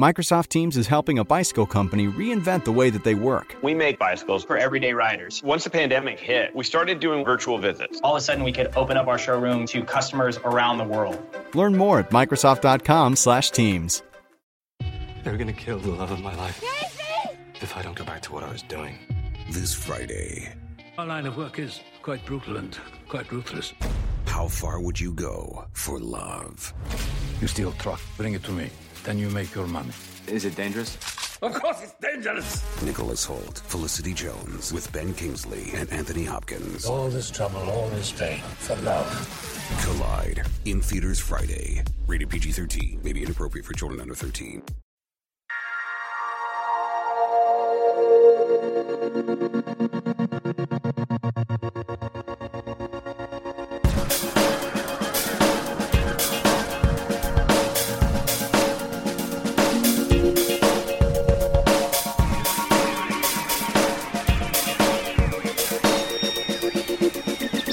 Microsoft Teams is helping a bicycle company reinvent the way that they work. We make bicycles for everyday riders. Once the pandemic hit, we started doing virtual visits. All of a sudden, we could open up our showroom to customers around the world. Learn more at Microsoft.com/Teams. They're gonna kill the love of my life if I don't go back to what I was doing. This Friday, Our line of work is quite brutal and quite ruthless. how far would you go for love? You steal truck, bring it to me. Then you make your money. Is it dangerous? Of course it's dangerous. Nicholas Hoult, Felicity Jones, with Ben Kingsley and Anthony Hopkins. All this trouble, all this pain for love. Collide in theaters Friday. Rated PG 13. May be inappropriate for children under 13.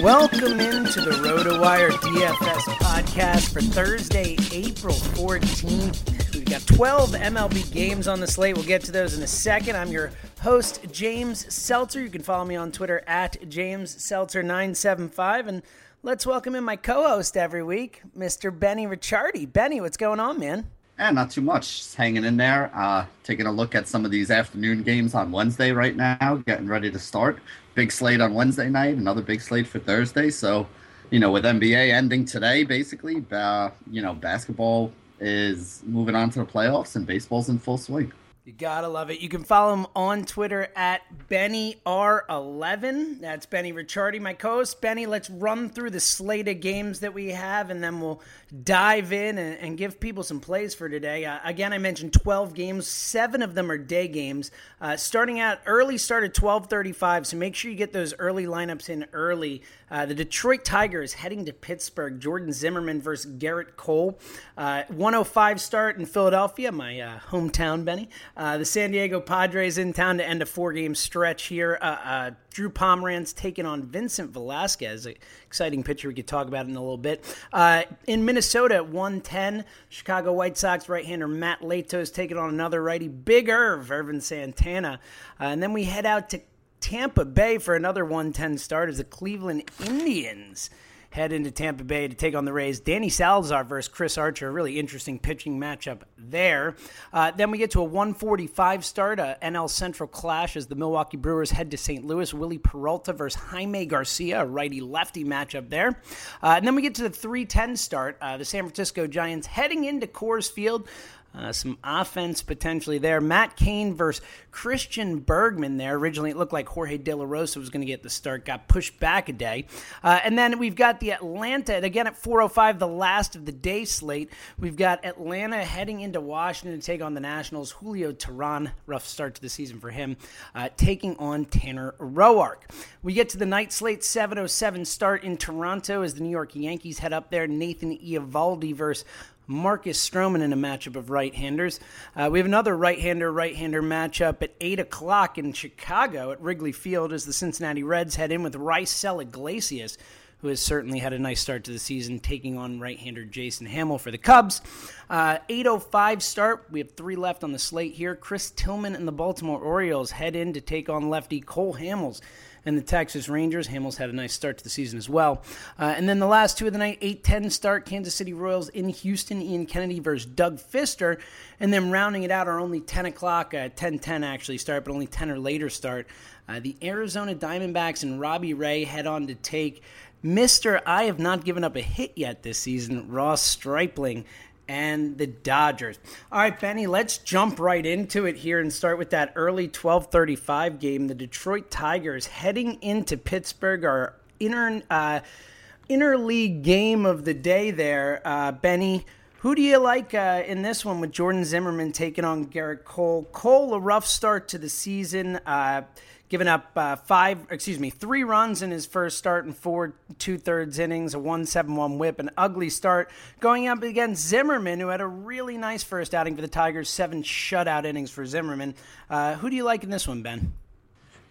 Welcome into the RotoWire DFS podcast for Thursday, April 14th. We've got 12 MLB games on the slate. We'll get to those in a second. I'm your host, James Seltzer. You can follow me on Twitter at JamesSeltzer975. And let's welcome in my co host every week, Mr. Benny Ricciardi. Benny, what's going on, man? Eh, not too much. Just hanging in there. Uh, taking a look at some of these afternoon games on Wednesday right now, getting ready to start. Big slate on Wednesday night, another big slate for Thursday. So, you know, with NBA ending today, basically, uh, you know, basketball is moving on to the playoffs and baseball's in full swing. You gotta love it. You can follow him on Twitter at BennyR11. That's Benny Ricciardi, my co-host. Benny, let's run through the slate of games that we have, and then we'll dive in and, and give people some plays for today. Uh, again, I mentioned 12 games. Seven of them are day games. Uh, starting out early, start at 12:35. So make sure you get those early lineups in early. Uh, the Detroit Tigers heading to Pittsburgh. Jordan Zimmermann versus Gerrit Cole. Uh, 105 start in Philadelphia, my uh, hometown, Benny. Uh, the San Diego Padres in town to end a four-game stretch here. Uh, Drew Pomeranz taking on Vincent Velasquez, an exciting pitcher we could talk about in a little bit. In Minnesota at 110, Chicago White Sox right-hander Matt Latos taking on another righty, Big Erv, Ervin Santana. And then we head out to Tampa Bay for another 110 start as the Cleveland Indians head into Tampa Bay to take on the Rays. Danny Salazar versus Chris Archer, a really interesting pitching matchup there. Uh, then we get to a 145 start, a NL Central clash as the Milwaukee Brewers head to St. Louis. Willie Peralta versus Jaime Garcia, a righty lefty matchup there. Uh, and then we get to the 310 start, uh, the San Francisco Giants heading into Coors Field. Uh, some offense potentially there. Matt Cain versus Christian Bergman there. Originally, it looked like Jorge De La Rosa was going to get the start, got pushed back a day. Uh, and then we've got the Atlanta, and again at 4.05, the last of the day slate. We've got Atlanta heading into Washington to take on the Nationals. Julio Teheran, rough start to the season for him, uh, taking on Tanner Roark. We get to the night slate, 7.07 start in Toronto as the New York Yankees head up there. Nathan Eovaldi versus Marcus Stroman in a matchup of right-handers. Uh, we have another right-hander right-hander matchup at eight o'clock in Chicago at Wrigley Field as the Cincinnati Reds head in with Raisel Iglesias who has certainly had a nice start to the season, taking on right-hander Jason Hammel for the Cubs. Uh, 8:05 start. We have three left on the slate here. Chris Tillman and the Baltimore Orioles head in to take on lefty Cole Hamels and the Texas Rangers. Hamels had a nice start to the season as well. Uh, and then the last two of the night, 8-10 start, Kansas City Royals in Houston, Ian Kennedy versus Doug Fister. And then rounding it out are only 10 o'clock, uh, 10-10 actually start, but only 10 or later start. Uh, the Arizona Diamondbacks and Robbie Ray head on to take Mr. I have not given up a hit yet this season, Ross Stripling and the Dodgers. All right, Benny, let's jump right into it here and start with that early 12:35 game. The Detroit Tigers heading into Pittsburgh, our inter uh, interleague game of the day. There, uh, Benny. Who do you like uh, in this one with Jordan Zimmermann taking on Gerrit Cole? Cole, a rough start to the season. Uh, giving up uh, five, excuse me, three runs in his first start and four two thirds innings, a one seven one WHIP, an ugly start. Going up against Zimmermann, who had a really nice first outing for the Tigers, seven shutout innings for Zimmermann. Uh, who do you like in this one, Ben?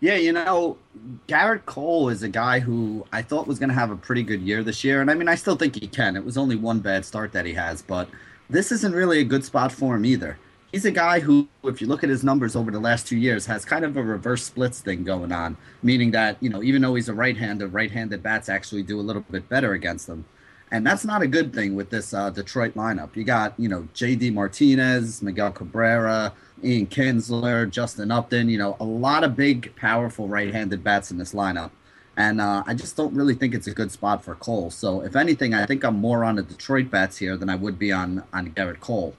Yeah, you know, Gerrit Cole is a guy who I thought was going to have a pretty good year this year. And I mean, I still think he can. It was only one bad start that he has, but this isn't really a good spot for him either he's a guy who, if you look at his numbers over the last two years, has kind of a reverse splits thing going on, meaning that, you know, even though he's a right hander, right handed bats actually do a little bit better against him. And that's not a good thing with this uh, Detroit lineup. You got, you know, JD Martinez, Miguel Cabrera, Ian Kinsler, Justin Upton, you know, a lot of big, powerful right handed bats in this lineup. And uh, I just don't really think it's a good spot for Cole. So, if anything, I think I'm more on the Detroit bats here than I would be on, on Gerrit Cole.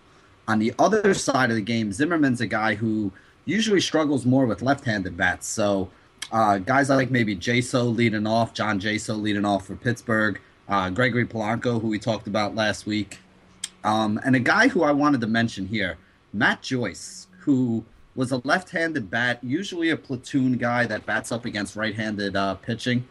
On the other side of the game, Zimmermann's a guy who usually struggles more with left-handed bats. So uh, guys like maybe Jaso leading off, John Jaso leading off for Pittsburgh, uh, Gregory Polanco, who we talked about last week, um, and a guy who I wanted to mention here, Matt Joyce, who was a left-handed bat, usually a platoon guy that bats up against right-handed uh, pitching.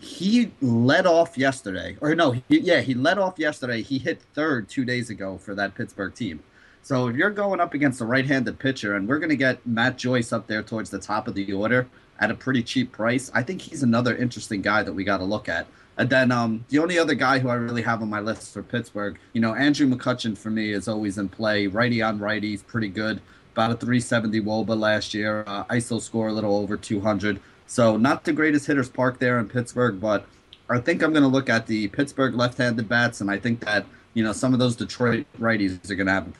He led off yesterday, or no, he, yeah, he led off yesterday. He hit third two days ago for that Pittsburgh team. So if you're going up against a right-handed pitcher, and we're going to get Matt Joyce up there towards the top of the order at a pretty cheap price, I think he's another interesting guy that we got to look at. And then um, the only other guy who I really have on my list for Pittsburgh, you know, Andrew McCutchen for me is always in play. Righty on righty, he's pretty good. About a 370 Woba last year. Uh, ISO score a little over 200. So not the greatest hitters park there in Pittsburgh, but I think I'm going to look at the Pittsburgh left-handed bats, and I think that you know some of those Detroit righties are going to have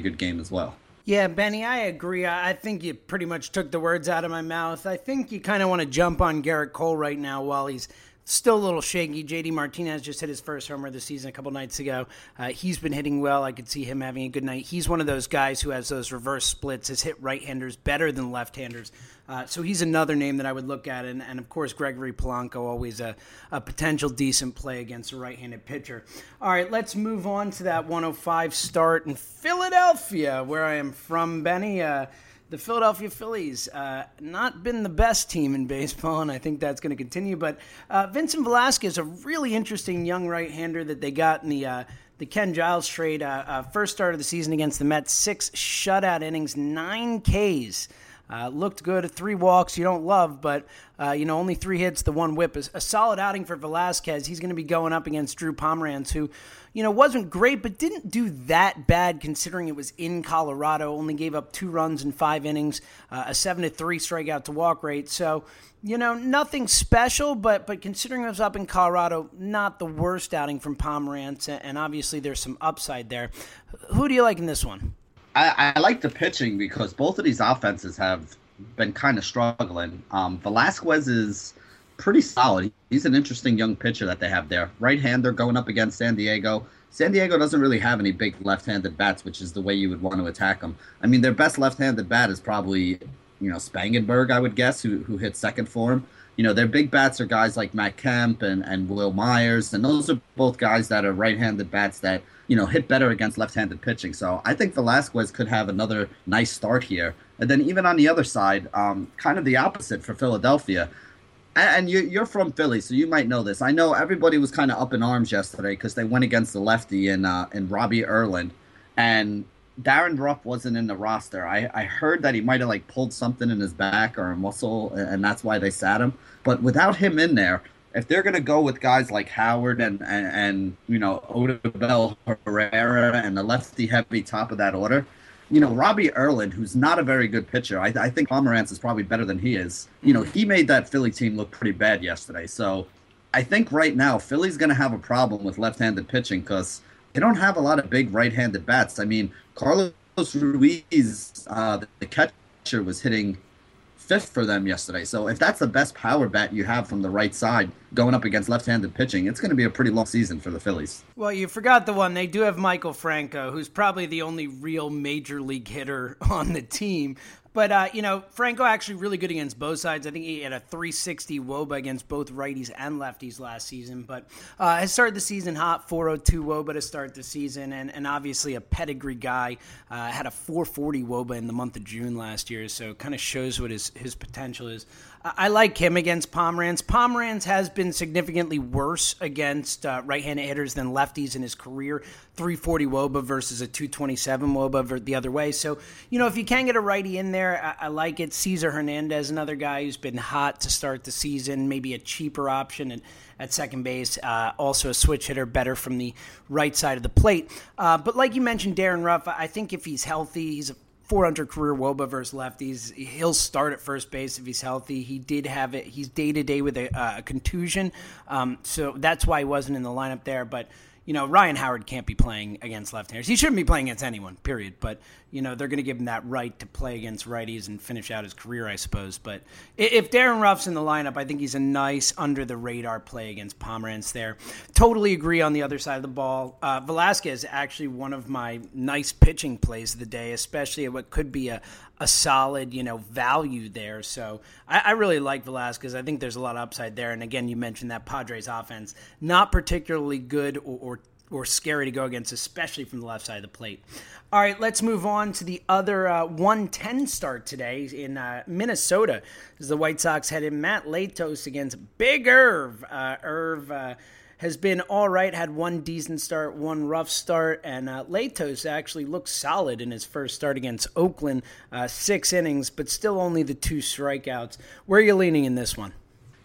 good game as well. Yeah, Benny, I agree. I think you pretty much took the words out of my mouth. I think you kind of want to jump on Gerrit Cole right now while he's still a little shaky. JD Martinez just hit his first homer of the season a couple nights ago. Uh, he's been hitting well. I could see him having a good night. He's one of those guys who has those reverse splits, has hit right handers better than left handers. Uh, so he's another name that I would look at. And, and of course, Gregory Polanco, always a, a potential decent play against a right handed pitcher. All right, let's move on to that 105 start in Philadelphia, where I am from, Benny. Uh, the Philadelphia Phillies, uh, not been the best team in baseball, and I think that's going to continue. But uh, Vincent Velasquez, a really interesting young right-hander that they got in the uh, the Ken Giles trade. Uh, uh, first start of the season against the Mets, six shutout innings, nine Ks. Uh, looked good. Three walks you don't love, but you know only three hits, the one whip is a solid outing for Velasquez. He's going to be going up against Drew Pomeranz, who you know wasn't great, but didn't do that bad considering it was in Colorado. Only gave up two runs in five innings, uh, a seven to three strikeout to walk rate. So you know nothing special, but but considering it was up in Colorado, not the worst outing from Pomeranz, and obviously there's some upside there. Who do you like in this one? I, I like the pitching because both of these offenses have been kind of struggling. Um, Velasquez is pretty solid. He's an interesting young pitcher that they have there. Right hander going up against San Diego. San Diego doesn't really have any big left handed bats, which is the way you would want to attack them. I mean, their best left handed bat is probably, you know, Spangenberg, I would guess, who, who hit second for him. You know, their big bats are guys like Matt Kemp and, and Wil Myers, and those are both guys that are right handed bats that you know, hit better against left-handed pitching. So I think Velasquez could have another nice start here. And then even on the other side, um, kind of the opposite for Philadelphia. And you, are from Philly, so you might know this. I know everybody was kind of up in arms yesterday because they went against the lefty in uh, in Robbie Erlin, and Darin Ruf wasn't in the roster. I, I heard that he might have like pulled something in his back or a muscle, and that's why they sat him. But without him in there, if they're going to go with guys like Howard and, and, and you know, Odubel Herrera and the lefty heavy top of that order, you know, Robbie Erlin, who's not a very good pitcher, I, I think Pomeranz is probably better than he is. You know, he made that Philly team look pretty bad yesterday. So I think right now Philly's going to have a problem with left-handed pitching because they don't have a lot of big right-handed bats. I mean, Carlos Ruiz, uh, the catcher, was hitting fifth for them yesterday. So if that's the best power bat you have from the right side going up against left-handed pitching, it's going to be a pretty long season for the Phillies. Well, you forgot the one. They do have Maikel Franco, who's probably the only real major league hitter on the team. But uh, you know, Franco actually really good against both sides. I think he had a 360 WOBA against both righties and lefties last season. But uh, has started the season hot, 402 WOBA to start the season, and, and obviously a pedigree guy. Uh, had a 440 WOBA in the month of June last year, so kind of shows what his his potential is. I like him against Pomeranz. Pomeranz has been significantly worse against uh, right-handed hitters than lefties in his career. 340 Woba versus a 227 Woba the other way. So, you know, if you can get a righty in there, I, I like it. Cesar Hernandez, another guy who's been hot to start the season, maybe a cheaper option at, at second base. Uh, also a switch hitter, better from the right side of the plate. Uh, but like you mentioned, Darin Ruf, I think if he's healthy, he's a 400 career Woba versus lefties. He'll start at first base if he's healthy. He did have it. He's day to day with a, uh, contusion, um, so that's why he wasn't in the lineup there. But you know, Ryan Howard can't be playing against left-handers. He shouldn't be playing against anyone, period. But you know, they're going to give him that right to play against righties and finish out his career, I suppose. But if Darin Ruf's in the lineup, I think he's a nice under-the-radar play against Pomeranz there. Totally agree on the other side of the ball. Uh, Velasquez is actually one of my nice pitching plays of the day, especially at what could be a, a solid, you know, value there. So I, I, really like Velasquez. I think there's a lot of upside there. And again, you mentioned that Padres offense not particularly good or, or or scary to go against, especially from the left side of the plate. All right, let's move on to the other uh, 110 start today in uh, Minnesota. As the White Sox headed Matt Latos against Big Erv. Uh, Erv uh, has been all right, had one decent start, one rough start, and uh, Latos actually looked solid in his first start against Oakland. Uh, six innings, but still only the two strikeouts. Where are you leaning in this one?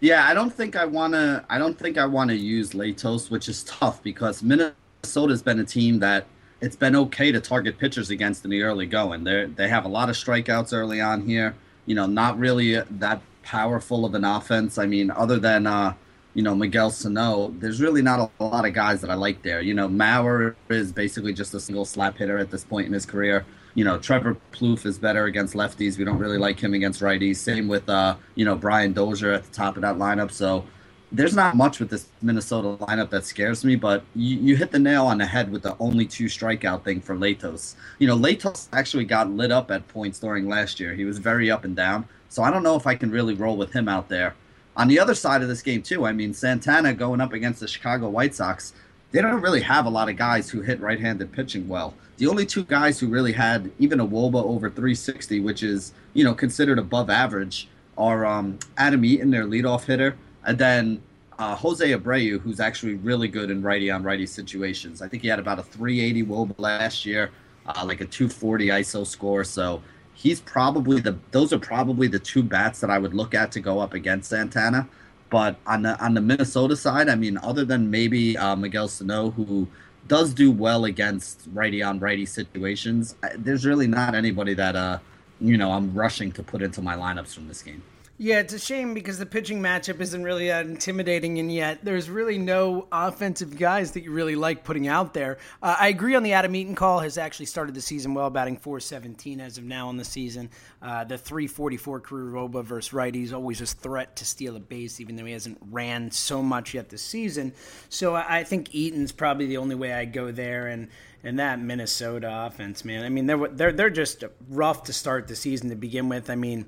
Yeah, I don't think I wanna. I don't think I want to use Latos, which is tough because Minnesota's been a team that it's been okay to target pitchers against in the early going. They they have a lot of strikeouts early on here. You know, not really that powerful of an offense. I mean, other than uh, you know, Miguel Sano, there's really not a, lot of guys that I like there. You know, Mauer is basically just a single slap hitter at this point in his career. You know, Trevor Plouffe is better against lefties. We don't really like him against righties. Same with, uh, you know, Brian Dozier at the top of that lineup. So there's not much with this Minnesota lineup that scares me, but you, you hit the nail on the head with the only two strikeout thing for Latos. You know, Latos actually got lit up at points during last year. He was very up and down. So I don't know if I can really roll with him out there. On the other side of this game, too, I mean, Santana going up against the Chicago White Sox, they don't really have a lot of guys who hit right handed pitching well. The only two guys who really had even a Woba over 360, which is, you know, considered above average, are um, Adam Eaton, their leadoff hitter, and then uh, Jose Abreu, who's actually really good in righty on righty situations. I think he had about a 380 Woba last year, uh, like a 240 ISO score. So he's probably the those are probably the two bats that I would look at to go up against Santana. But on the on the Minnesota side, I mean, other than maybe uh, Miguel Sano, who does do well against righty on righty situations, there's really not anybody that uh you know I'm rushing to put into my lineups from this game. Yeah, it's a shame because the pitching matchup isn't really that intimidating, and yet there's really no offensive guys that you really like putting out there. Uh, I agree on the Adam Eaton call. Has actually started the season well, batting 417 as of now in the season. Uh, the 344 career Woba versus righties always a threat to steal a base, even though he hasn't ran so much yet this season. So I think Eaton's probably the only way I go there, and and that Minnesota offense, man. I mean, they're they're they're just rough to start the season to begin with. I mean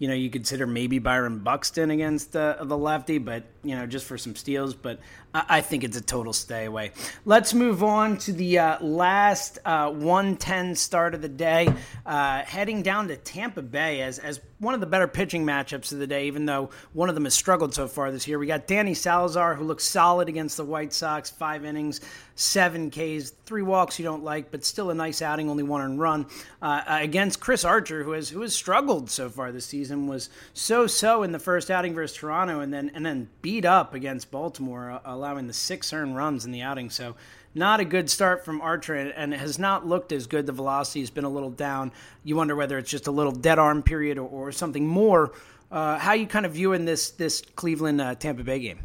you know, you consider maybe Byron Buxton against uh, the lefty, but, you know, just for some steals. But I, I think it's a total stay away. Let's move on to the uh, last uh, 110 start of the day, uh, heading down to Tampa Bay as, as one of the better pitching matchups of the day, even though one of them has struggled so far this year. We got Danny Salazar, who looks solid against the White Sox, five innings, seven Ks, three walks you don't like, but still a nice outing, only one run. Uh, against Chris Archer, who has who has struggled so far this season, was so so in the first outing versus Toronto, and then and then beat up against Baltimore, uh, allowing the six earned runs in the outing. So not a good start from Archer and has not looked as good. The velocity has been a little down. You wonder whether it's just a little dead arm period or, or something more. Uh, how you kind of viewing this this Cleveland uh, Tampa Bay game?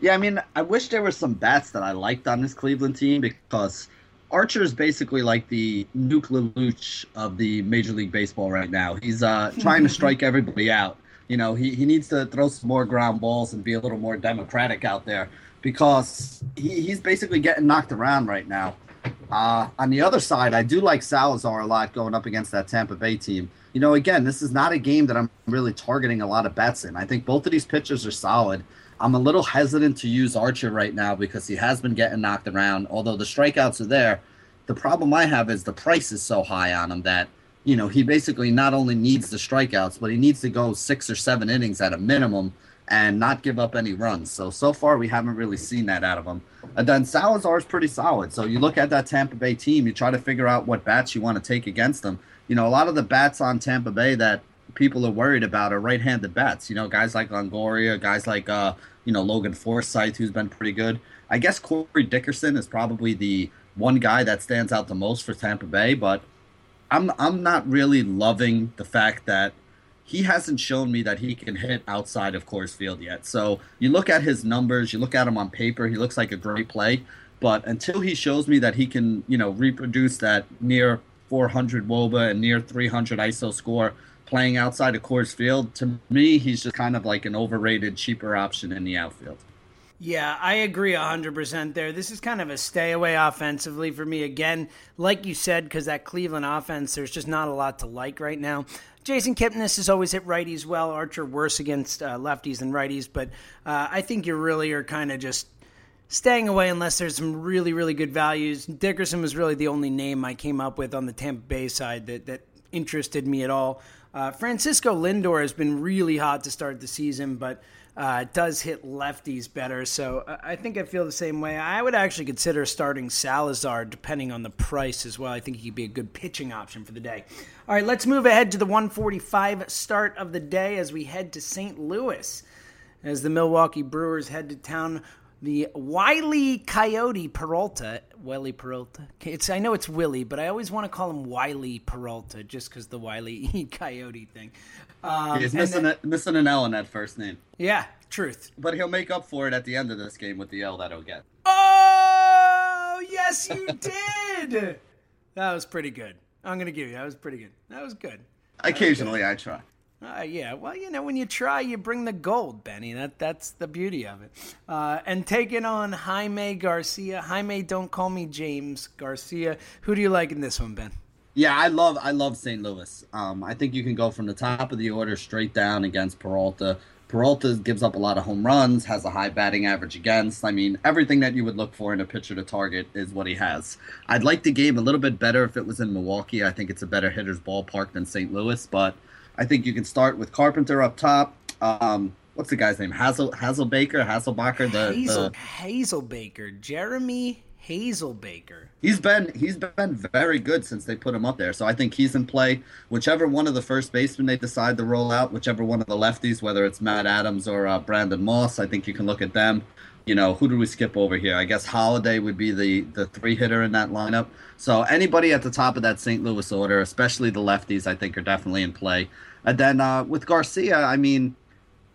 Yeah, I mean, I wish there were some bats that I liked on this Cleveland team because Archer is basically like the Nuke LaLoosh of the Major League Baseball right now. He's uh, trying to strike everybody out. You know, he, he needs to throw some more ground balls and be a little more democratic out there because he, he's basically getting knocked around right now. Uh, on the other side, I do like Salazar a lot going up against that Tampa Bay team. You know, again, this is not a game that I'm really targeting a lot of bets in. I think both of these pitchers are solid. I'm a little hesitant to use Archer right now because he has been getting knocked around. Although the strikeouts are there, the problem I have is the price is so high on him that you know he basically not only needs the strikeouts, but he needs to go six or seven innings at a minimum and not give up any runs. So so far we haven't really seen that out of him. And then Salazar is pretty solid. So you look at that Tampa Bay team, you try to figure out what bats you want to take against them. You know, a lot of the bats on Tampa Bay that people are worried about are right-handed bats. You know, guys like Longoria, guys like uh, you know Logan Forsythe, who's been pretty good. I guess Corey Dickerson is probably the one guy that stands out the most for Tampa Bay, but I'm I'm not really loving the fact that he hasn't shown me that he can hit outside of Coors Field yet. So you look at his numbers, you look at him on paper, he looks like a great play. But until he shows me that he can, you know, reproduce that near 400 WOBA and near 300 ISO score playing outside of Coors Field, to me, he's just kind of like an overrated, cheaper option in the outfield. Yeah, I agree 100% there. This is kind of a stay away offensively for me. Again, like you said, because that Cleveland offense, there's just not a lot to like right now. Jason Kipnis has always hit righties well. Archer worse against uh, lefties than righties, but uh, I think you really are kind of just staying away unless there's some really, really good values. Dickerson was really the only name I came up with on the Tampa Bay side that, that interested me at all. Uh, Francisco Lindor has been really hot to start the season, but uh, does hit lefties better. So I think I feel the same way. I would actually consider starting Salazar depending on the price as well. I think he could be a good pitching option for the day. All right, let's move ahead to the 145 start of the day as we head to St. Louis. As the Milwaukee Brewers head to town the Wiley Coyote Peralta. Wiley Peralta. It's I know it's Willie, but I always want to call him Wiley Peralta just because the Wiley Coyote thing. Um, He's missing, then, a, missing an L in that first name. Yeah, truth. But he'll make up for it at the end of this game with the L that he'll get. Oh, yes, you did. that was pretty good. I'm gonna give you. That was pretty good. That was good. Occasionally, I try. Uh, yeah, well, you know, when you try, you bring the gold, Benny. That that's the beauty of it. Uh, and taking on Jaime Garcia. Jaime, don't call me James Garcia. Who do you like in this one, Ben? Yeah, I love I love St. Louis. Um, I think you can go from the top of the order straight down against Peralta. Peralta gives up a lot of home runs, has a high batting average against. I mean, everything that you would look for in a pitcher to target is what he has. I'd like the game a little bit better if it was in Milwaukee. I think it's a better hitter's ballpark than St. Louis, but I think you can start with Carpenter up top. Um, what's the guy's name? Hazel Hazelbaker, Hazelbacher, the Hazel the... Hazelbaker, Jeremy Hazelbaker. He's been he's been very good since they put him up there. So I think he's in play. Whichever one of the first basemen they decide to roll out, whichever one of the lefties, whether it's Matt Adams or uh, Brandon Moss, I think you can look at them. You know, who do we skip over here? I guess Holliday would be the the three hitter in that lineup. So anybody at the top of that St. Louis order, especially the lefties, I think are definitely in play. And then uh, with Garcia, I mean,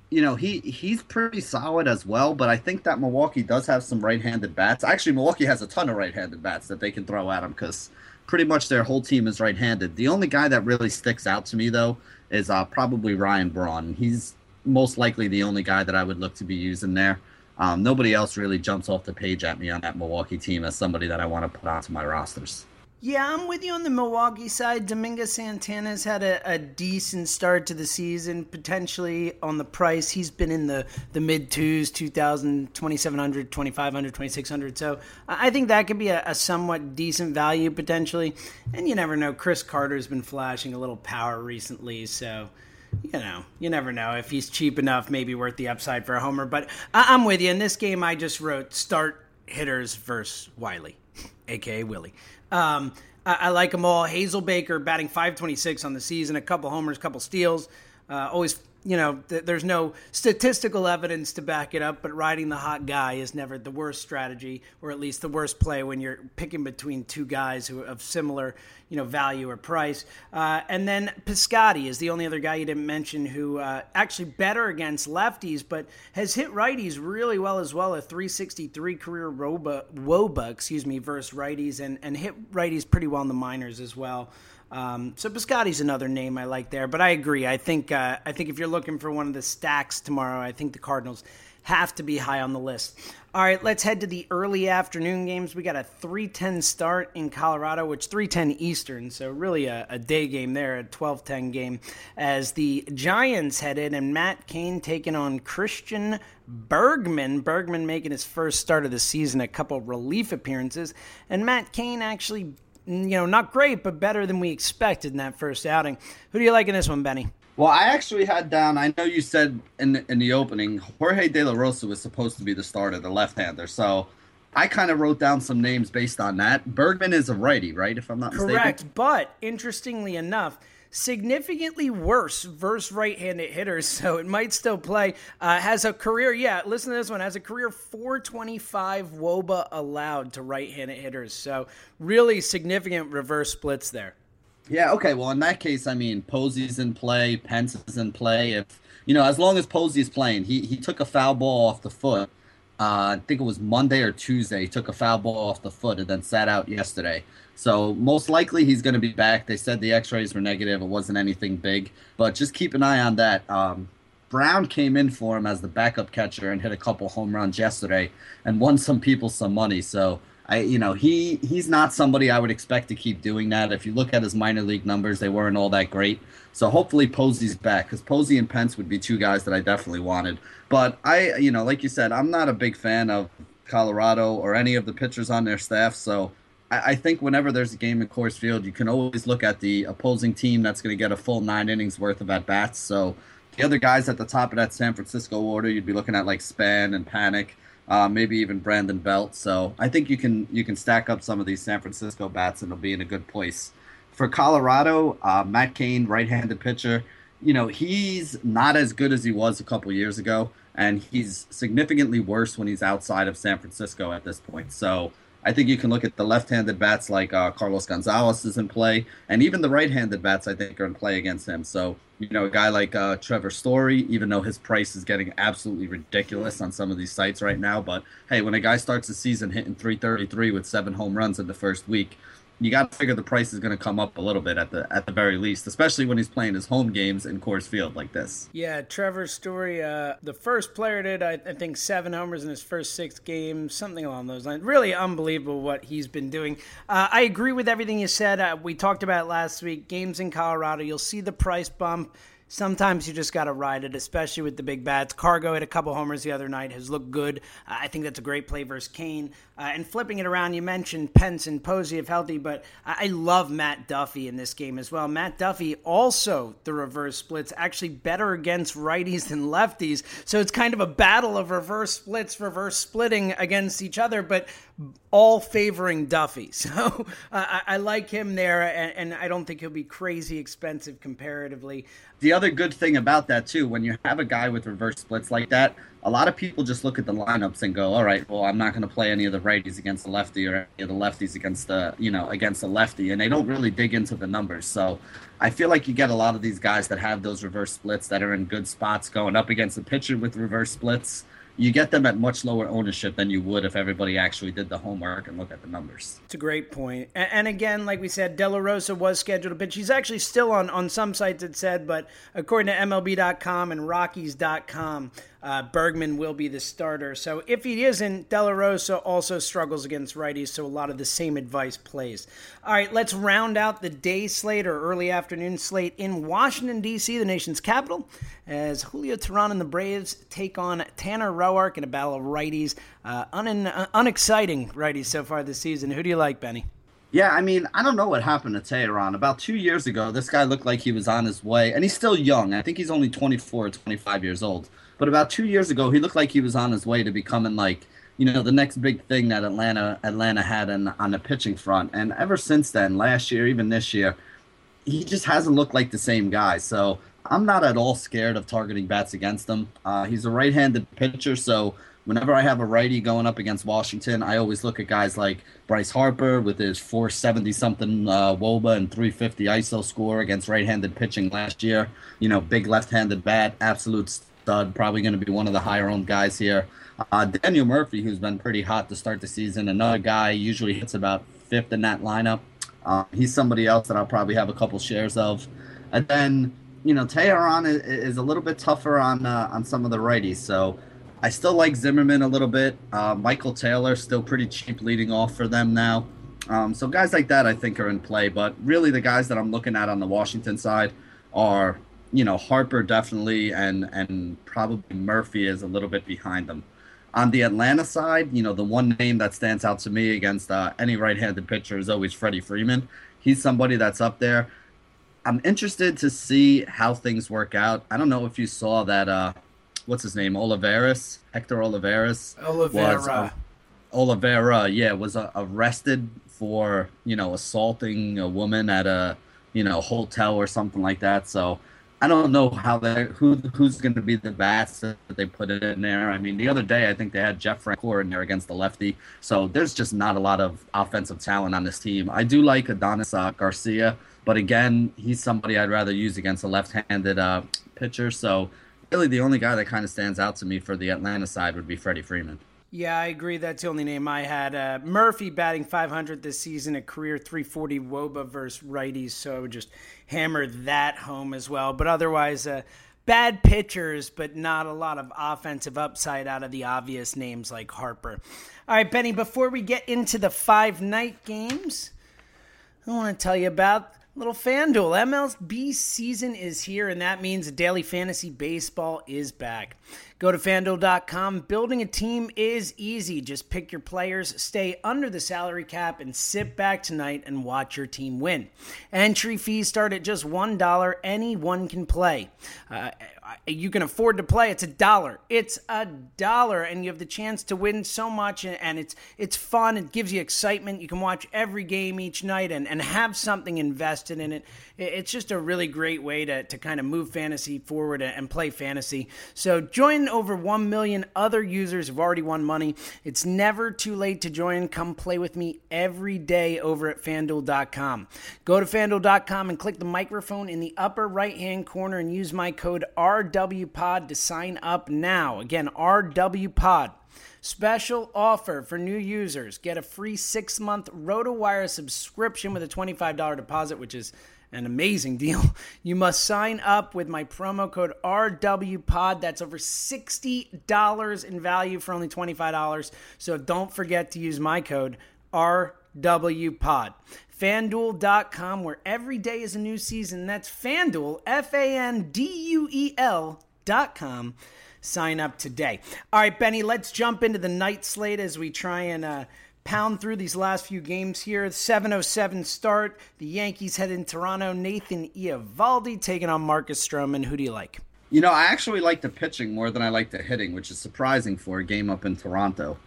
you know, he he's pretty solid as well. But I think that Milwaukee does have some right-handed bats. Actually, Milwaukee has a ton of right-handed bats that they can throw at him because pretty much their whole team is right-handed. The only guy that really sticks out to me though is uh, probably Ryan Braun. He's most likely the only guy that I would look to be using there. Um, nobody else really jumps off the page at me on that Milwaukee team as somebody that I want to put onto my rosters. Yeah, I'm with you on the Milwaukee side. Domingo Santana's had a, a, decent start to the season, potentially on the price. He's been in the, the mid twos, 2,000, 2,700, 2,500, 2,600. So I think that could be a, a, somewhat decent value potentially. And you never know. Chris Carter's been flashing a little power recently. So you know, you never know if he's cheap enough, maybe worth the upside for a homer. But I- am with you. In this game, I just wrote start hitters versus Wiley, aka Willie. Um, I-, I, like them all. Hazelbaker batting 526 on the season, a couple homers, a couple steals. Uh, always you know, th- there's no statistical evidence to back it up, but riding the hot guy is never the worst strategy, or at least the worst play when you're picking between two guys who of similar, you know, value or price. Uh, and then Piscotty is the only other guy you didn't mention who uh, actually better against lefties, but has hit righties really well as well. A 363 career Woba, Woba excuse me, versus righties, and and hit righties pretty well in the minors as well. Um, so Piscotty's another name I like there, but I agree. I think uh, I think if you're looking for one of the stacks tomorrow, I think the Cardinals have to be high on the list. All right, let's head to the early afternoon games. We got a 3:10 start in Colorado, which 3:10 Eastern, so really a, a day game there, a 12:10 game. As the Giants head in, and Matt Cain taking on Christian Bergman. Bergman making his first start of the season, a couple relief appearances, and Matt Cain actually you know, not great, but better than we expected in that first outing. Who do you like in this one, Benny? Well, I actually had down. I know you said in the, in the opening Jorge De La Rosa was supposed to be the starter, the left-hander. So I kind of wrote down some names based on that. Bergman is a righty, right? If I'm not Correct. mistaken. Correct. But interestingly enough, significantly worse versus right-handed hitters, so it might still play. Uh, has a career, yeah. Listen to this one. Has a career 425 WOBA allowed to right-handed hitters, so really significant reverse splits there. Yeah. Okay. Well, in that case, I mean, Posey's in play, Pence is in play. If you know, as long as Posey's playing, he he took a foul ball off the foot. Uh, I think it was Monday or Tuesday. He took a foul ball off the foot and then sat out yesterday. So most likely he's going to be back. They said the X-rays were negative. It wasn't anything big, but just keep an eye on that. Um, Brown came in for him as the backup catcher and hit a couple home runs yesterday and won some people some money. So I, you know, he he's not somebody I would expect to keep doing that. If you look at his minor league numbers, they weren't all that great. So hopefully Posey's back because Posey and Pence would be two guys that I definitely wanted. But I, you know, like you said, I'm not a big fan of Colorado or any of the pitchers on their staff. So I think whenever there's a game in Coors Field, you can always look at the opposing team that's going to get a full nine innings worth of at bats. So the other guys at the top of that San Francisco order, you'd be looking at like Span and Panik, uh, maybe even Brandon Belt. So I think you can you can stack up some of these San Francisco bats and it'll be in a good place. For Colorado, uh, Matt Cain, right-handed pitcher, you know he's not as good as he was a couple years ago, and he's significantly worse when he's outside of San Francisco at this point. So I think you can look at the left-handed bats like uh, Carlos Gonzalez is in play, and even the right-handed bats I think are in play against him. So you know, a guy like uh, Trevor Story, even though his price is getting absolutely ridiculous on some of these sites right now, but hey, when a guy starts the season hitting 333 with seven home runs in the first week, you got to figure the price is going to come up a little bit at the at the very least, especially when he's playing his home games in Coors Field like this. Yeah, Trevor Story, uh, the first player did I, I, think seven homers in his first six games, something along those lines. Really unbelievable what he's been doing. Uh, I agree with everything you said. Uh, we talked about last week. Games in Colorado, you'll see the price bump sometimes you just got to ride it, especially with the big bats. Cargo hit a couple homers the other night, has looked good. I think that's a great play versus Cain. Uh, and flipping it around, you mentioned Pence and Posey if healthy, but I-, I love Matt Duffy in this game as well. Matt Duffy also the reverse splits, actually better against righties than lefties. So it's kind of a battle of reverse splits, reverse splitting against each other, but all favoring Duffy. So uh, I-, I, like him there, and-, and I don't think he'll be crazy expensive comparatively the other good thing about that too, when you have a guy with reverse splits like that, a lot of people just look at the lineups and go, "All right, well, I'm not going to play any of the righties against the lefty or any of the lefties against the you know against the lefty," and they don't really dig into the numbers. So I feel like you get a lot of these guys that have those reverse splits that are in good spots going up against a pitcher with reverse splits you get them at much lower ownership than you would if everybody actually did the homework and look at the numbers. It's a great point. And, again, like we said, De La Rosa was scheduled, but she's actually still on, on some sites, it said, but according to MLB.com and Rockies.com, uh, Bergman will be the starter. So if he isn't, De La Rosa also struggles against righties, so a lot of the same advice plays. All right, let's round out the day slate or early afternoon slate in Washington, D.C., the nation's capital, as Julio Teheran and the Braves take on Tanner Roark in a battle of righties. Uh, un- unexciting righties so far this season. Who do you like, Benny? Yeah, I mean, I don't know what happened to Teheran. About two years ago, this guy looked like he was on his way, and he's still young. I think he's only 24 or 25 years old. But about two years ago, he looked like he was on his way to becoming like, you know, the next big thing that Atlanta Atlanta had in, on the pitching front. And ever since then, last year, even this year, he just hasn't looked like the same guy. So I'm not at all scared of targeting bats against him. Uh, he's a right-handed pitcher, so whenever I have a righty going up against Washington, I always look at guys like Bryce Harper with his 470 something uh, WOBA and 350 ISO score against right handed pitching last year. You know, big left handed bat, absolute stud, probably going to be one of the higher owned guys here. Uh, Daniel Murphy, who's been pretty hot to start the season, another guy usually hits about fifth in that lineup. Uh, he's somebody else that I'll probably have a couple shares of. And then, you know, Teheran is, is a little bit tougher on uh, on some of the righties. So I still like Zimmerman a little bit. Uh, Michael Taylor still pretty cheap leading off for them now. Um, so guys like that I think are in play, but really the guys that I'm looking at on the Washington side are you know Harper definitely and and probably Murphy is a little bit behind them. On the Atlanta side, you know the one name that stands out to me against uh, any right-handed pitcher is always Freddie Freeman. He's somebody that's up there. I'm interested to see how things work out. I don't know if you saw that uh, what's his name, Olivares, Hector Olivares. Olivera. Was, uh, Olivera, yeah, was uh, arrested for you know assaulting a woman at a you know hotel or something like that. So I don't know how they who who's going to be the bats that they put it in there. I mean, the other day I think they had Jeff Francoeur in there against the lefty. So there's just not a lot of offensive talent on this team. I do like Adonis uh, Garcia, but again, he's somebody I'd rather use against a left-handed uh, pitcher. So really the only guy that kind of stands out to me for the Atlanta side would be Freddie Freeman. Yeah, I agree. That's the only name I had. Uh, Murphy batting 500 this season, a career 340 Woba versus righties, so I would just hammer that home as well. But otherwise, uh, bad pitchers, but not a lot of offensive upside out of the obvious names like Harper. All right, Benny, before we get into the five night games, I want to tell you about Little FanDuel. MLB season is here, and that means daily fantasy baseball is back. Go to fanduel.com. Building a team is easy. Just pick your players, stay under the salary cap, and sit back tonight and watch your team win. Entry fees start at just $1. Anyone can play. Uh, you can afford to play. It's a dollar. It's a dollar, and you have the chance to win so much, and it's it's fun. It gives you excitement. You can watch every game each night and, and have something invested in it. It's just a really great way to, to kind of move fantasy forward and play fantasy. So join over 1 million other users who've already won money. It's never too late to join. Come play with me every day over at fanduel.com. Go to fanduel.com and click the microphone in the upper right hand corner and use my code RWPOD to sign up now. Again, RWPOD. Special offer for new users. Get a free six month RotoWire subscription with a $25 deposit, which is an amazing deal. You must sign up with my promo code RWPOD. That's over $60 in value for only $25. So don't forget to use my code RWPOD. FanDuel.com, where every day is a new season. That's FanDuel, F A N D U E L.com. Sign up today. All right, Benny, let's jump into the night slate as we try and uh, pound through these last few games here. 707 start. The Yankees head in Toronto. Nathan Eovaldi taking on Marcus Stroman. Who do you like? You know, I actually like the pitching more than I like the hitting, which is surprising for a game up in Toronto.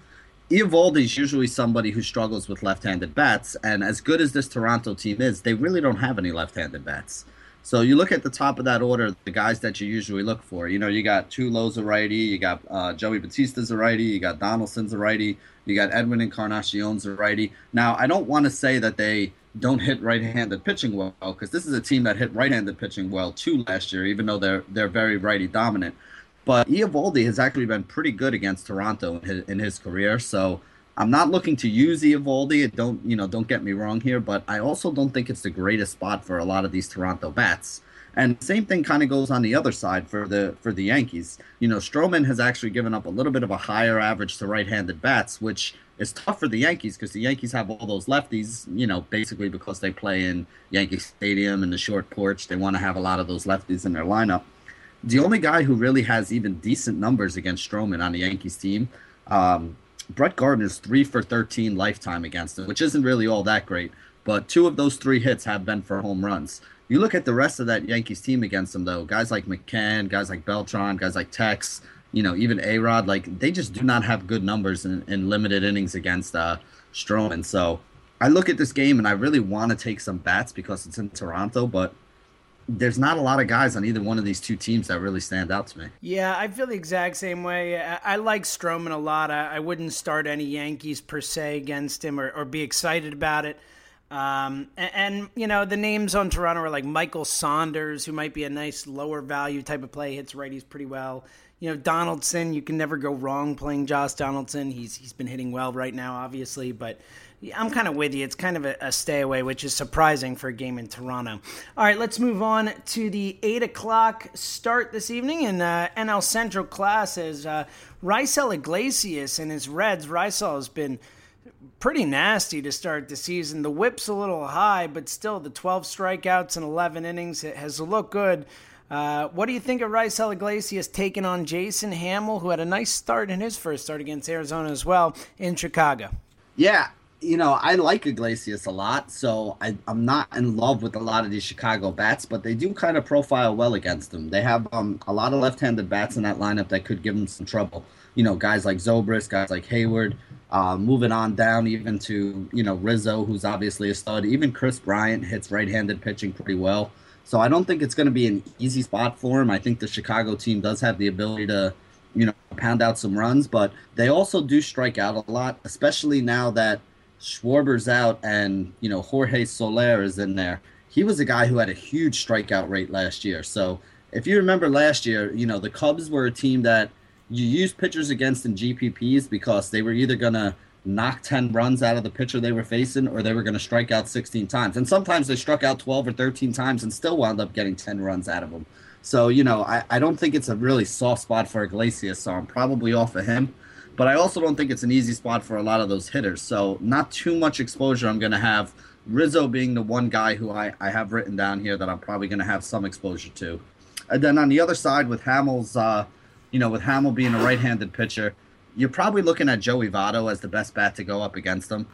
Eovaldi is usually somebody who struggles with left-handed bats, and as good as this Toronto team is, they really don't have any left-handed bats. So you look at the top of that order, the guys that you usually look for. You know, you got Tulo's a righty, you got uh, Joey Bautista's a righty, you got Donaldson's a righty, you got Edwin Encarnacion's a righty. Now, I don't want to say that they don't hit right-handed pitching well because this is a team that hit right-handed pitching well too last year, even though they're they're very righty dominant. But Eovaldi has actually been pretty good against Toronto in his, in his career, so I'm not looking to use Eovaldi. Don't you know? Don't get me wrong here, but I also don't think it's the greatest spot for a lot of these Toronto bats. And same thing kind of goes on the other side for the for the Yankees. You know, Stroman has actually given up a little bit of a higher average to right-handed bats, which is tough for the Yankees because the Yankees have all those lefties. You know, basically because they play in Yankee Stadium and the short porch, they want to have a lot of those lefties in their lineup. The only guy who really has even decent numbers against Stroman on the Yankees team. Um, Brett Gardner's three for 13 lifetime against him, which isn't really all that great. but two of those three hits have been for home runs. You look at the rest of that Yankees team against them, though. Guys like McCann, guys like Beltran, guys like Tex, you know, even A Rod, like they just do not have good numbers in, in limited innings against uh, Stroman. So I look at this game and I really want to take some bats because it's in Toronto, but there's not a lot of guys on either one of these two teams that really stand out to me. Yeah, I feel the exact same way. I, I like Stroman a lot. I, I, wouldn't start any Yankees per se against him or, or be excited about it. Um, and, and, you know, the names on Toronto are like Michael Saunders, who might be a nice lower value type of play, hits righties pretty well. You know, Donaldson, you can never go wrong playing Josh Donaldson. He's he's been hitting well right now, obviously, but I'm kind of with you. It's kind of a, a, stay away, which is surprising for a game in Toronto. All right, let's move on to the 8 o'clock start this evening in uh, NL Central class as uh, Raisel Iglesias and his Reds. Raisel has been pretty nasty to start the season. The whip's a little high, but still the 12 strikeouts and 11 innings it has looked good. Uh, what do you think of Raisel Iglesias taking on Jason Hammel, who had a nice start in his first start against Arizona as well in Chicago? Yeah, you know, I like Iglesias a lot, so I, am not in love with a lot of these Chicago bats, but they do kind of profile well against them. They have um, a lot of left-handed bats in that lineup that could give them some trouble. You know, guys like Zobrist, guys like Heyward, uh, moving on down even to you know Rizzo, who's obviously a stud. Even Kris Bryant hits right-handed pitching pretty well, so I don't think it's going to be an easy spot for him. I think the Chicago team does have the ability to you know pound out some runs, but they also do strike out a lot, especially now that Schwarber's out and, you know, Jorge Soler is in there. He was a guy who had a huge strikeout rate last year. So if you remember last year, you know, the Cubs were a team that you used pitchers against in GPPs because they were either going to knock 10 runs out of the pitcher they were facing or they were going to strike out 16 times. And sometimes they struck out 12 or 13 times and still wound up getting 10 runs out of them. So, you know, I, I don't think it's a really soft spot for Iglesias. So I'm probably off of him. But I also don't think it's an easy spot for a lot of those hitters. So not too much exposure I'm going to have. Rizzo being the one guy who I, I have written down here that I'm probably going to have some exposure to. And then on the other side with Hammel's, uh, you know, with Hammel being a right-handed pitcher, you're probably looking at Joey Votto as the best bat to go up against him.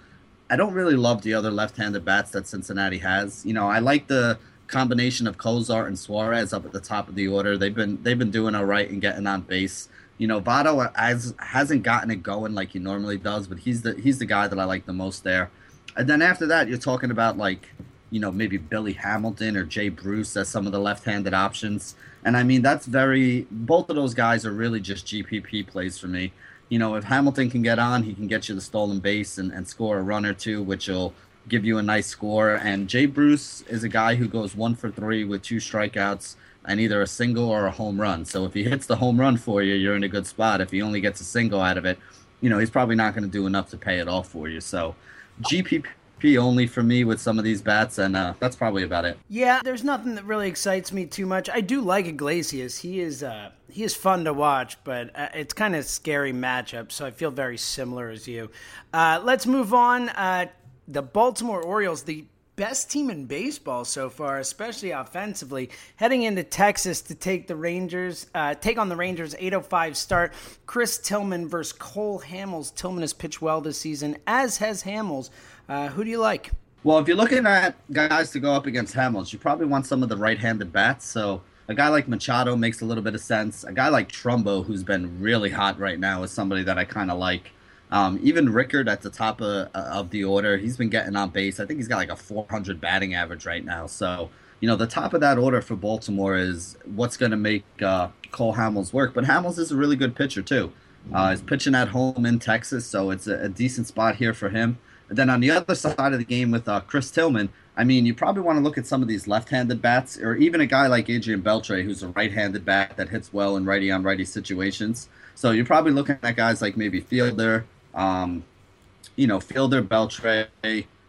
I don't really love the other left-handed bats that Cincinnati has. You know, I like the combination of Cozart and Suarez up at the top of the order. They've been they've been doing all right and getting on base. You know, Votto has hasn't gotten it going like he normally does, but he's the he's the guy that I like the most there. And then after that, you're talking about like, you know, maybe Billy Hamilton or Jay Bruce as some of the left-handed options. And I mean, that's very both of those guys are really just GPP plays for me. You know, if Hamilton can get on, he can get you the stolen base and, and score a run or two, which will give you a nice score. And Jay Bruce is a guy who goes one for three with two strikeouts and either a single or a home run. So if he hits the home run for you, you're in a good spot. If he only gets a single out of it, you know, he's probably not going to do enough to pay it off for you. So GPP only for me with some of these bats, and uh, that's probably about it. Yeah, there's nothing that really excites me too much. I do like Iglesias. He is uh, he is fun to watch, but uh, it's kind of scary matchup. So I feel very similar as you. Uh, let's move on. Uh, the Baltimore Orioles, the best team in baseball so far, especially offensively. Heading into Texas to take the Rangers, uh, take on the Rangers. 8:05 start. Chris Tillman versus Cole Hamels. Tillman has pitched well this season, as has Hamels. Uh, who do you like? Well, if you're looking at guys to go up against Hamels, you probably want some of the right-handed bats. So a guy like Machado makes a little bit of sense. A guy like Trumbo, who's been really hot right now, is somebody that I kind of like. Um, even Rickard at the top of, of the order, he's been getting on base. I think he's got like a 400 batting average right now. So, you know, the top of that order for Baltimore is what's going to make uh, Cole Hamels work. But Hamels is a really good pitcher, too. Uh, he's pitching at home in Texas, so it's a, a, decent spot here for him. And then on the other side of the game with uh, Chris Tillman, I mean, you probably want to look at some of these left-handed bats, or even a guy like Adrian Beltre, who's a right-handed bat that hits well in righty-on-righty situations. So you're probably looking at guys like maybe Fielder, um, you know, Fielder, Beltre,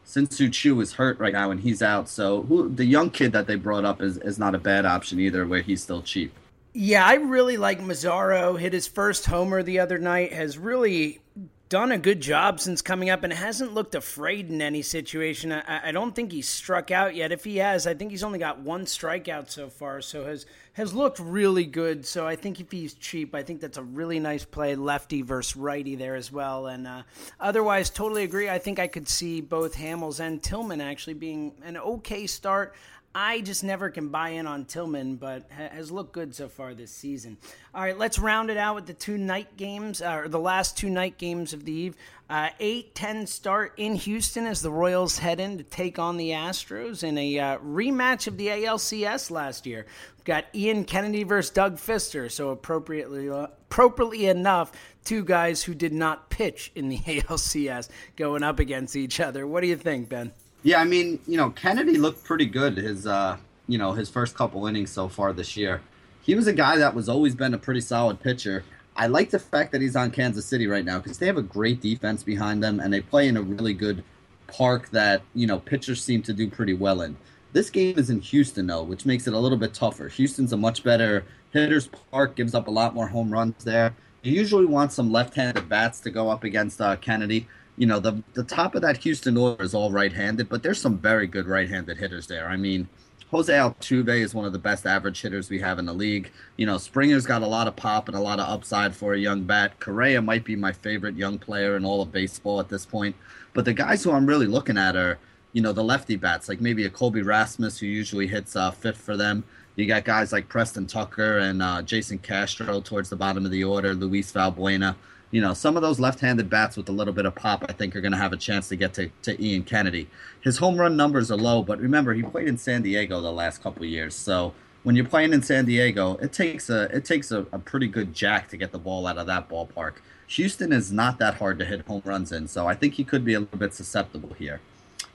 Shin-Soo Choo is hurt right now and he's out. So who the young kid that they brought up is, is not a bad option either, where he's still cheap. Yeah, I really like Mazara. Hit his first homer the other night. Has really done a good job since coming up and hasn't looked afraid in any situation. I, I, don't think he's struck out yet. If he has, I think he's only got one strikeout so far, so has has looked really good. So I think if he's cheap, I think that's a really nice play, lefty versus righty there as well. And uh, otherwise, totally agree. I think I could see both Hamels and Tillman actually being an okay start. I just never can buy in on Tillman, but has looked good so far this season. All right, let's round it out with the two night games, uh, or the last two night games of the eve. Uh, 8 10 start in Houston as the Royals head in to take on the Astros in a uh, rematch of the ALCS last year. We've got Ian Kennedy versus Doug Fister, so appropriately, uh, appropriately enough, two guys who did not pitch in the ALCS going up against each other. What do you think, Ben? Yeah, I mean, you know, Kennedy looked pretty good his uh, you know, his first couple innings so far this year. He was a guy that was always been a pretty solid pitcher. I like the fact that he's on Kansas City right now because they have a great defense behind them and they play in a really good park that, you know, pitchers seem to do pretty well in. This game is in Houston though, which makes it a little bit tougher. Houston's a much better hitters park, gives up a lot more home runs there. You usually want some left-handed bats to go up against uh, Kennedy you know, the the top of that Houston order is all right-handed, but there's some very good right-handed hitters there. I mean, Jose Altuve is one of the best average hitters we have in the league. You know, Springer's got a lot of pop and a lot of upside for a young bat. Correa might be my favorite young player in all of baseball at this point. But the guys who I'm really looking at are, you know, the lefty bats, like maybe a Colby Rasmus who usually hits uh, fifth for them. You got guys like Preston Tucker and uh, Jason Castro towards the bottom of the order, Luis Valbuena you know, some of those left-handed bats with a little bit of pop, I think, are going to have a chance to get to, to Ian Kennedy. His home run numbers are low, but remember, he played in San Diego the last couple years. So when you're playing in San Diego, it takes a it takes a, a pretty good jack to get the ball out of that ballpark. Houston is not that hard to hit home runs in, so I think he could be a little bit susceptible here.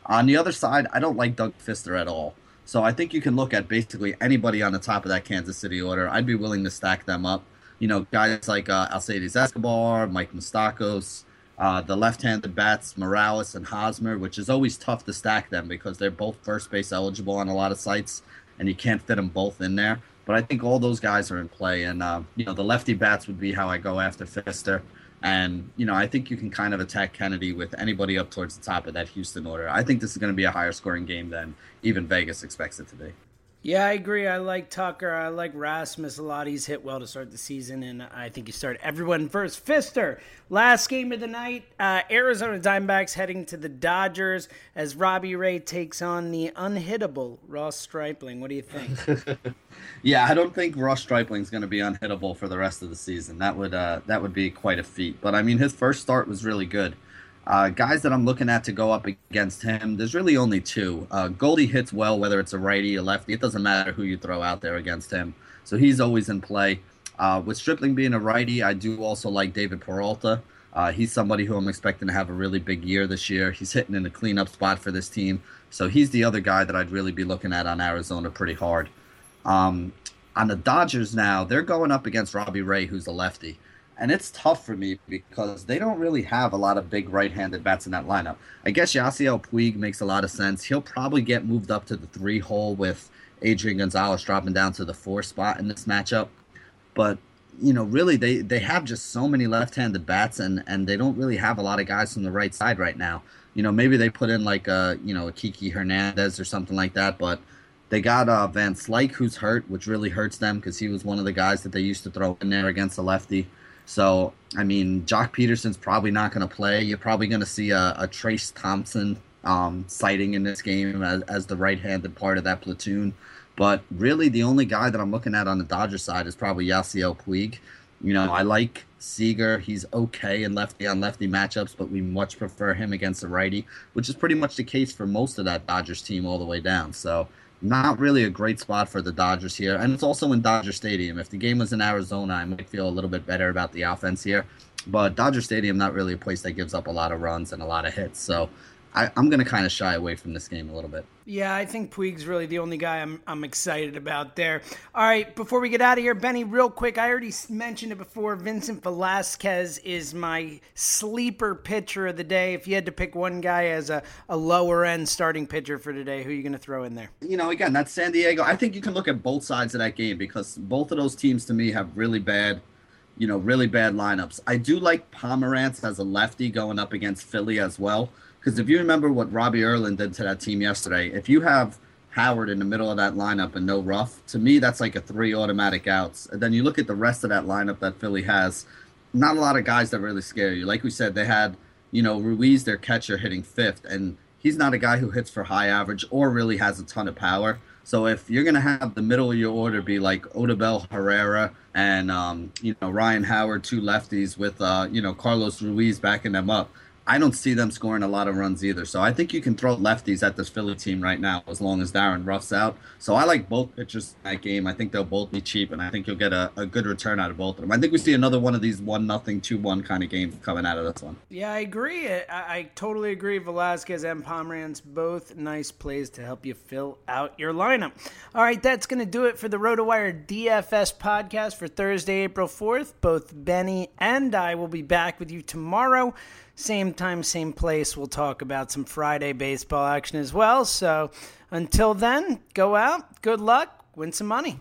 On the other side, I don't like Doug Fister at all. So I think you can look at basically anybody on the top of that Kansas City order. I'd be willing to stack them up you know, guys like uh, Alcides Escobar, Mike Moustakas, uh, the left-handed bats Morales and Hosmer, which is always tough to stack them because they're both first base eligible on a lot of sites, and you can't fit them both in there. But I think all those guys are in play, and uh, you know, the lefty bats would be how I go after Fister. And you know, I think you can kind of attack Kennedy with anybody up towards the top of that Houston order. I think this is going to be a higher scoring game than even Vegas expects it to be. Yeah, I agree. I like Tucker. I like Rasmus a lot. He's hit well to start the season, and I think you start everyone first. Fister, last game of the night. Uh, Arizona Diamondbacks heading to the Dodgers as Robbie Ray takes on the unhittable Ross Stripling. What do you think? yeah, I don't think Ross Stripling is going to be unhittable for the rest of the season. That would uh, that would be quite a feat. But I mean, his first start was really good. Uh, guys that I'm looking at to go up against him, there's really only two. Uh, Goldie hits well, whether it's a righty or lefty. It doesn't matter who you throw out there against him. So he's always in play. Uh, with Stripling being a righty, I do also like David Peralta. Uh, he's somebody who I'm expecting to have a really big year this year. He's hitting in a cleanup spot for this team. So he's the other guy that I'd really be looking at on Arizona pretty hard. Um, on the Dodgers now, they're going up against Robbie Ray, who's a lefty and it's tough for me because they don't really have a lot of big right-handed bats in that lineup. I guess Yasiel Puig makes a lot of sense. He'll probably get moved up to the three hole with Adrian Gonzalez dropping down to the four spot in this matchup. But you know, really, they they have just so many left-handed bats, and and they don't really have a lot of guys from the right side right now. You know, maybe they put in like a you know a Kiki Hernandez or something like that, but they got uh, Van Slyke, who's hurt, which really hurts them because he was one of the guys that they used to throw in there against the lefty. So, I mean, Joc Pederson's probably not going to play. You're probably going to see a, a Trayce Thompson um, sighting in this game as, as the right handed part of that platoon. But really, the only guy that I'm looking at on the Dodgers side is probably Yasiel Puig. You know, I like Seager. He's okay in lefty on lefty matchups, but we much prefer him against a righty, which is pretty much the case for most of that Dodgers team all the way down. So not really a great spot for the Dodgers here. And it's also in Dodger Stadium. If the game was in Arizona, I might feel a little bit better about the offense here. But Dodger Stadium, not really a place that gives up a lot of runs and a lot of hits. So I, am going to kind of shy away from this game a little bit. Yeah, I think Puig's really the only guy I'm, I'm excited about there. All right, before we get out of here, Benny, real quick, I already mentioned it before. Vincent Velasquez is my sleeper pitcher of the day. If you had to pick one guy as a, a lower end starting pitcher for today, who are you going to throw in there? You know, again, that's San Diego. I think you can look at both sides of that game because both of those teams to me have really bad you know, really bad lineups. I do like Pomeranz as a lefty going up against Philly as well. Because if you remember what Robbie Erlin did to that team yesterday, if you have Howard in the middle of that lineup and no Ruf, to me, that's like a three automatic outs. And then you look at the rest of that lineup that Philly has, not a lot of guys that really scare you. Like we said, they had, you know, Ruiz, their catcher, hitting fifth. And he's not a guy who hits for high average or really has a ton of power. So if you're gonna have the middle of your order be like Odubel Herrera and um, you know Ryan Howard, two lefties with uh, you know Carlos Ruiz backing them up, I don't see them scoring a lot of runs either. So I think you can throw lefties at this Philly team right now as long as Darin Ruf's out. So I like both pitchers in that game. I think they'll both be cheap, and I think you'll get a, a good return out of both of them. I think we see another one of these one nothing, two one kind of games coming out of this one. Yeah, I agree. I, I totally agree. Velasquez and Pomeranz, both nice plays to help you fill out your lineup. All right, that's going to do it for the RotoWire DFS podcast for Thursday, April 4th. Both Benny and I will be back with you tomorrow. Same time, same place. We'll talk about some Friday baseball action as well. So until then, go out, good luck, win some money.